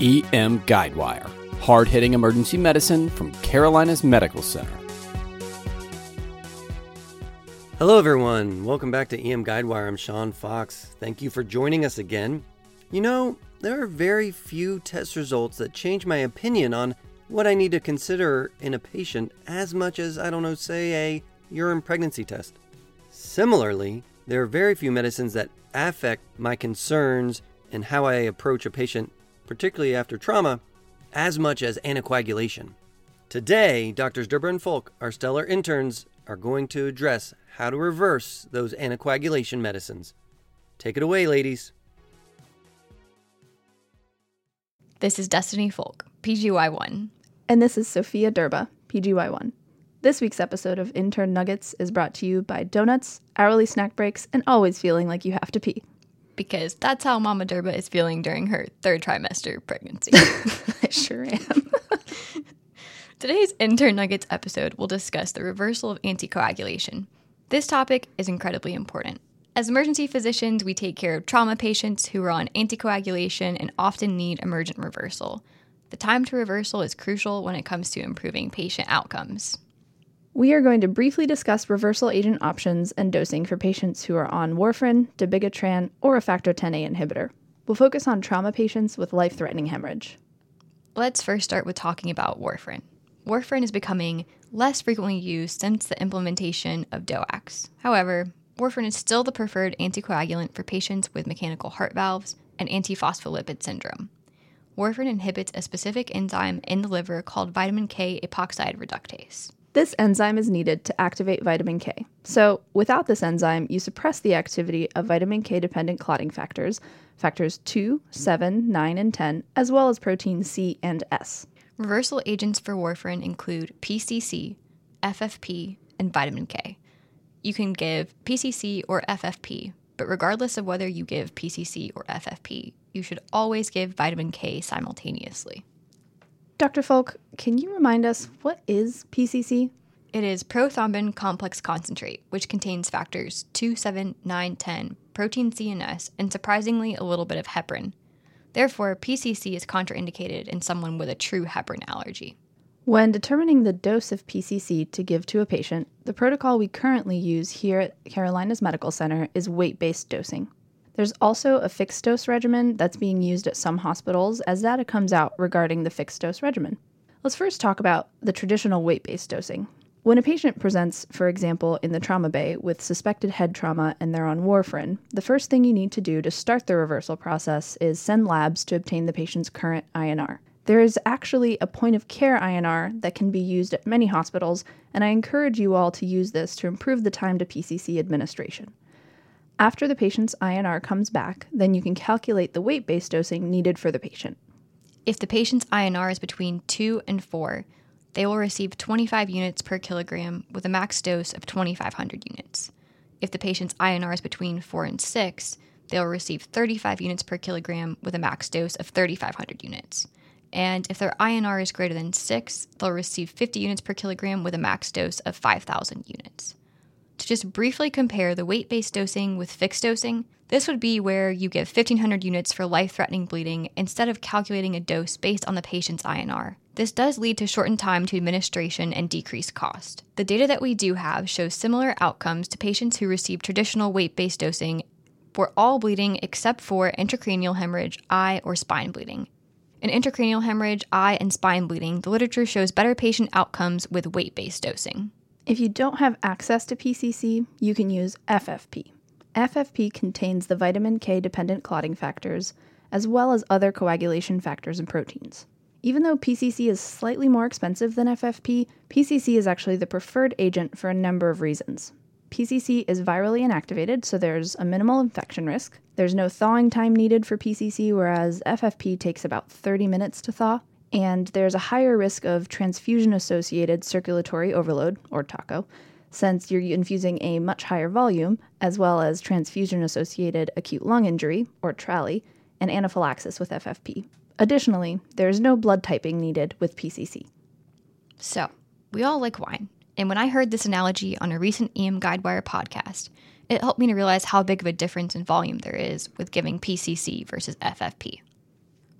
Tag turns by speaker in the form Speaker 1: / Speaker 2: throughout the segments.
Speaker 1: EM Guidewire, hard hitting emergency medicine from Carolinas Medical Center.
Speaker 2: Hello, everyone. Welcome back to EM Guidewire. I'm Sean Fox. Thank you for joining us again. You know, there are very few test results that change my opinion on what I need to consider in a patient as much as, I don't know, say a urine pregnancy test. Similarly, there are very few medicines that affect my concerns and how I approach a patient, particularly after trauma, as much as anticoagulation. Today, Drs. Derber and Folk, our stellar interns, are going to address how to reverse those anticoagulation medicines. Take it away, ladies.
Speaker 3: This is Destiny Folk, PGY1.
Speaker 4: And this is Sophia Derba, PGY1. This week's episode of Intern Nuggets is brought to you by donuts, hourly snack breaks, and always feeling like you have to pee.
Speaker 3: Because that's how Mama Durba is feeling during her third trimester pregnancy.
Speaker 4: I sure am.
Speaker 3: Today's Intern Nuggets episode will discuss the reversal of anticoagulation. This topic is incredibly important. As emergency physicians, we take care of trauma patients who are on anticoagulation and often need emergent reversal. The time to reversal is crucial when it comes to improving patient outcomes.
Speaker 4: We are going to briefly discuss reversal agent options and dosing for patients who are on warfarin, dabigatran, or a factor 10A inhibitor. We'll focus on trauma patients with life threatening hemorrhage.
Speaker 3: Let's first start with talking about warfarin. Warfarin is becoming less frequently used since the implementation of DOACs. However, warfarin is still the preferred anticoagulant for patients with mechanical heart valves and antiphospholipid syndrome. Warfarin inhibits a specific enzyme in the liver called vitamin K epoxide reductase.
Speaker 4: This enzyme is needed to activate vitamin K. So, without this enzyme, you suppress the activity of vitamin K dependent clotting factors, factors 2, 7, 9, and 10, as well as protein C and S.
Speaker 3: Reversal agents for warfarin include PCC, FFP, and vitamin K. You can give PCC or FFP, but regardless of whether you give PCC or FFP, you should always give vitamin K simultaneously.
Speaker 4: Dr. Folk, can you remind us what is PCC?
Speaker 3: It is prothrombin complex concentrate, which contains factors 2, 7, 9, 10, protein C and S, and surprisingly a little bit of heparin. Therefore, PCC is contraindicated in someone with a true heparin allergy.
Speaker 4: When determining the dose of PCC to give to a patient, the protocol we currently use here at Carolinas Medical Center is weight based dosing. There's also a fixed dose regimen that's being used at some hospitals as data comes out regarding the fixed dose regimen. Let's first talk about the traditional weight based dosing. When a patient presents, for example, in the trauma bay with suspected head trauma and they're on warfarin, the first thing you need to do to start the reversal process is send labs to obtain the patient's current INR. There is actually a point of care INR that can be used at many hospitals, and I encourage you all to use this to improve the time to PCC administration. After the patient's INR comes back, then you can calculate the weight based dosing needed for the patient.
Speaker 3: If the patient's INR is between 2 and 4, they will receive 25 units per kilogram with a max dose of 2,500 units. If the patient's INR is between 4 and 6, they will receive 35 units per kilogram with a max dose of 3,500 units. And if their INR is greater than 6, they'll receive 50 units per kilogram with a max dose of 5,000 units. To just briefly compare the weight based dosing with fixed dosing, this would be where you give 1,500 units for life threatening bleeding instead of calculating a dose based on the patient's INR. This does lead to shortened time to administration and decreased cost. The data that we do have shows similar outcomes to patients who receive traditional weight based dosing for all bleeding except for intracranial hemorrhage, eye, or spine bleeding. In intracranial hemorrhage, eye, and spine bleeding, the literature shows better patient outcomes with weight based dosing.
Speaker 4: If you don't have access to PCC, you can use FFP. FFP contains the vitamin K dependent clotting factors, as well as other coagulation factors and proteins. Even though PCC is slightly more expensive than FFP, PCC is actually the preferred agent for a number of reasons. PCC is virally inactivated, so there's a minimal infection risk. There's no thawing time needed for PCC, whereas FFP takes about 30 minutes to thaw. And there's a higher risk of transfusion associated circulatory overload, or TACO, since you're infusing a much higher volume, as well as transfusion associated acute lung injury, or TRALI, and anaphylaxis with FFP. Additionally, there is no blood typing needed with PCC.
Speaker 3: So, we all like wine. And when I heard this analogy on a recent EM Guidewire podcast, it helped me to realize how big of a difference in volume there is with giving PCC versus FFP.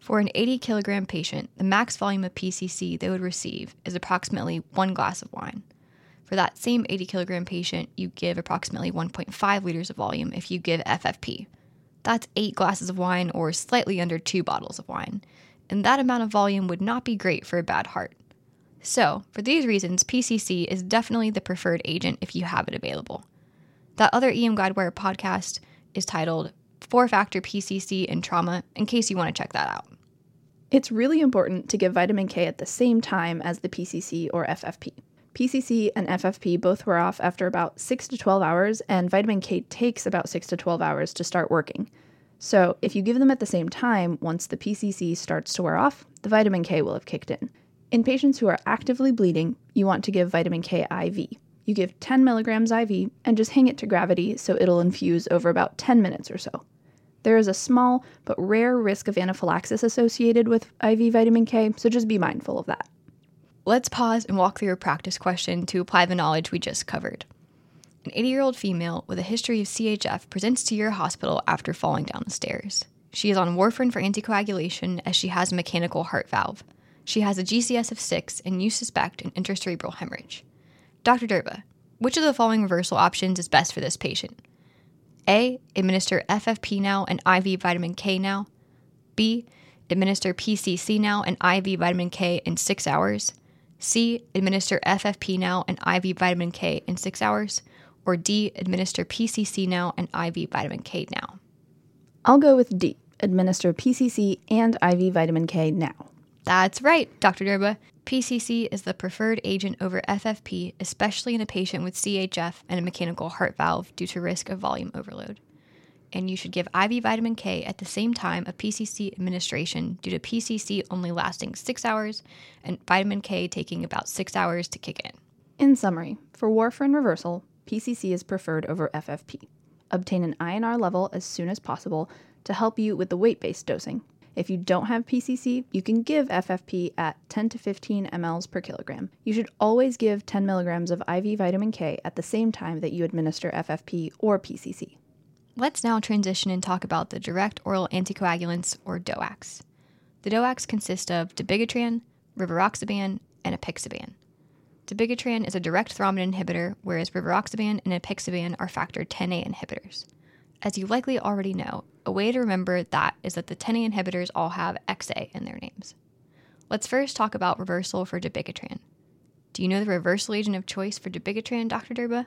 Speaker 3: For an 80 kilogram patient, the max volume of PCC they would receive is approximately one glass of wine. For that same 80 kilogram patient, you give approximately 1.5 liters of volume if you give FFP. That's eight glasses of wine or slightly under two bottles of wine, and that amount of volume would not be great for a bad heart. So, for these reasons, PCC is definitely the preferred agent if you have it available. That other EM Guidewire podcast is titled Four Factor PCC and Trauma, in case you want to check that out.
Speaker 4: It's really important to give vitamin K at the same time as the PCC or FFP. PCC and FFP both wear off after about 6 to 12 hours, and vitamin K takes about 6 to 12 hours to start working. So, if you give them at the same time, once the PCC starts to wear off, the vitamin K will have kicked in. In patients who are actively bleeding, you want to give vitamin K IV. You give 10 milligrams IV and just hang it to gravity so it'll infuse over about 10 minutes or so. There is a small but rare risk of anaphylaxis associated with IV vitamin K, so just be mindful of that.
Speaker 3: Let's pause and walk through a practice question to apply the knowledge we just covered. An 80 year old female with a history of CHF presents to your hospital after falling down the stairs. She is on warfarin for anticoagulation as she has a mechanical heart valve. She has a GCS of 6 and you suspect an intracerebral hemorrhage. Dr. Durba, which of the following reversal options is best for this patient? A. Administer FFP now and IV vitamin K now. B. Administer PCC now and IV vitamin K in six hours. C. Administer FFP now and IV vitamin K in six hours. Or D. Administer PCC now and IV vitamin K now.
Speaker 4: I'll go with D. Administer PCC and IV vitamin K now.
Speaker 3: That's right, Dr. Durba. PCC is the preferred agent over FFP, especially in a patient with CHF and a mechanical heart valve due to risk of volume overload. And you should give IV vitamin K at the same time of PCC administration due to PCC only lasting six hours and vitamin K taking about six hours to kick in.
Speaker 4: In summary, for warfarin reversal, PCC is preferred over FFP. Obtain an INR level as soon as possible to help you with the weight based dosing. If you don't have PCC, you can give FFP at 10 to 15 mLs per kilogram. You should always give 10 milligrams of IV vitamin K at the same time that you administer FFP or PCC.
Speaker 3: Let's now transition and talk about the direct oral anticoagulants, or DOACs. The DOACs consist of dabigatran, rivaroxaban, and apixaban. Dabigatran is a direct thrombin inhibitor, whereas rivaroxaban and apixaban are factor 10A inhibitors. As you likely already know, a way to remember that is that the 10A inhibitors all have XA in their names. Let's first talk about reversal for dabigatran. Do you know the reversal agent of choice for dabigatran, Dr. Durba?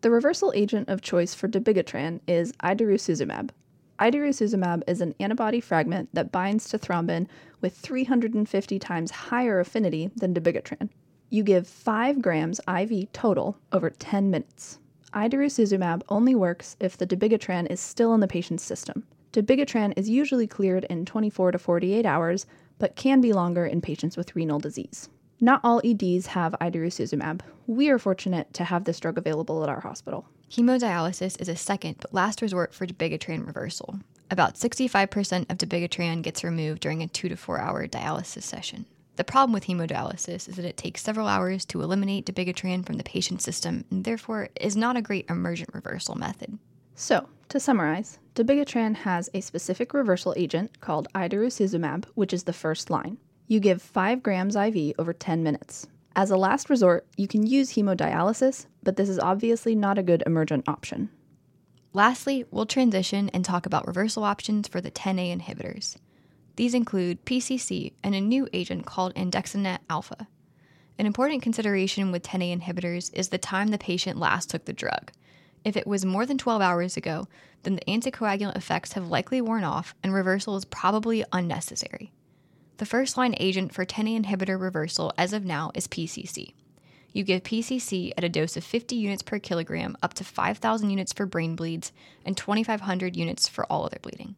Speaker 4: The reversal agent of choice for dabigatran is idarucizumab. Idarucizumab is an antibody fragment that binds to thrombin with 350 times higher affinity than dabigatran. You give 5 grams IV total over 10 minutes. Idarucizumab only works if the dabigatran is still in the patient's system. Dabigatran is usually cleared in 24 to 48 hours, but can be longer in patients with renal disease. Not all EDs have idarucizumab. We are fortunate to have this drug available at our hospital.
Speaker 3: Hemodialysis is a second but last resort for dabigatran reversal. About 65% of dabigatran gets removed during a 2 to 4 hour dialysis session. The problem with hemodialysis is that it takes several hours to eliminate dabigatran from the patient's system and therefore is not a great emergent reversal method.
Speaker 4: So, to summarize, dabigatran has a specific reversal agent called idarucizumab, which is the first line. You give 5 grams IV over 10 minutes. As a last resort, you can use hemodialysis, but this is obviously not a good emergent option.
Speaker 3: Lastly, we'll transition and talk about reversal options for the 10A inhibitors. These include PCC and a new agent called andexanet alpha. An important consideration with 10A inhibitors is the time the patient last took the drug. If it was more than 12 hours ago, then the anticoagulant effects have likely worn off and reversal is probably unnecessary. The first line agent for 10A inhibitor reversal as of now is PCC. You give PCC at a dose of 50 units per kilogram up to 5,000 units for brain bleeds and 2,500 units for all other bleeding.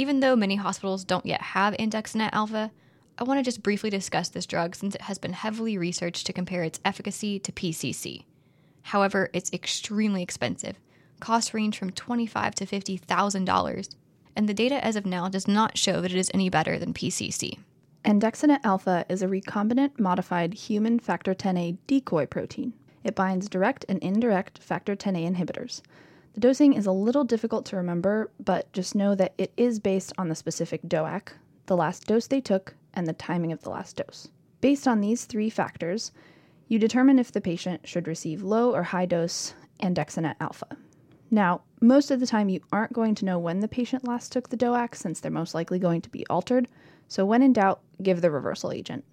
Speaker 3: Even though many hospitals don't yet have andexanet alpha, I want to just briefly discuss this drug since it has been heavily researched to compare its efficacy to PCC. However, it's extremely expensive. Costs range from 25 to $50,000, and the data as of now does not show that it is any better than PCC.
Speaker 4: Andexanet alpha is a recombinant modified human factor 10A decoy protein. It binds direct and indirect factor 10A inhibitors. The dosing is a little difficult to remember, but just know that it is based on the specific DOAC. the last dose they took, and the timing of the last dose. Based on these three factors, you determine if the patient should receive low or high dose andexanet alpha. Now, most of the time you aren't going to know when the patient last took the DOAC since they're most likely going to be altered, so when in doubt, give the reversal agent.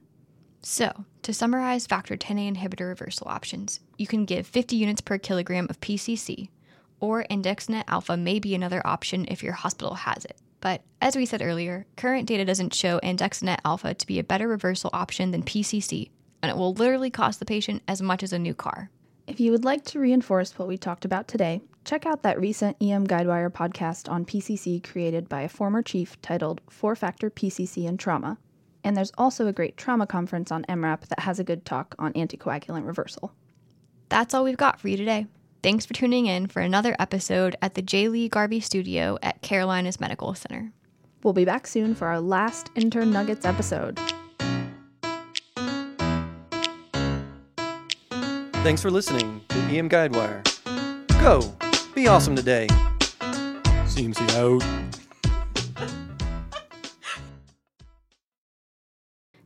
Speaker 3: So, to summarize factor 10A inhibitor reversal options, you can give 50 units per kilogram of PCC, or andexanet alpha may be another option if your hospital has it. But as we said earlier, current data doesn't show andexanet alpha to be a better reversal option than PCC, and it will literally cost the patient as much as a new car.
Speaker 4: If you would like to reinforce what we talked about today, check out that recent EM Guidewire podcast on PCC created by a former chief titled Four Factor PCC and Trauma. And there's also a great trauma conference on EM:RAP that has a good talk on anticoagulant reversal.
Speaker 3: That's all we've got for you today. Thanks for tuning in for another episode at the J. Lee Garvey studio at Carolinas Medical Center.
Speaker 4: We'll be back soon for our last Intern Nuggets episode.
Speaker 2: Thanks for listening to EM Guidewire. Go! Be awesome today.
Speaker 1: CMC out.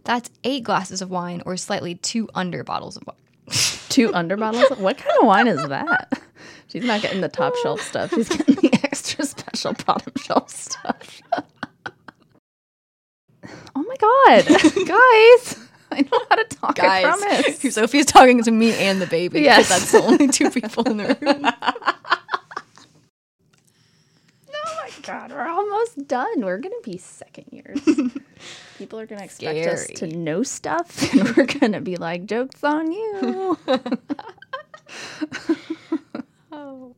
Speaker 3: That's eight glasses of wine or slightly two under bottles of wine.
Speaker 4: Two under bottles? What kind of wine is that? She's not getting the top shelf stuff. She's getting the extra special bottom shelf stuff. oh my god. Guys, I know how to talk, I promise.
Speaker 3: Sophie's talking to me and the baby.
Speaker 4: Yes.
Speaker 3: That's the only two people in the room.
Speaker 4: God, we're almost done. We're going to be second years. People are going to expect Scary. us to know stuff, and we're going to be like, joke's on you.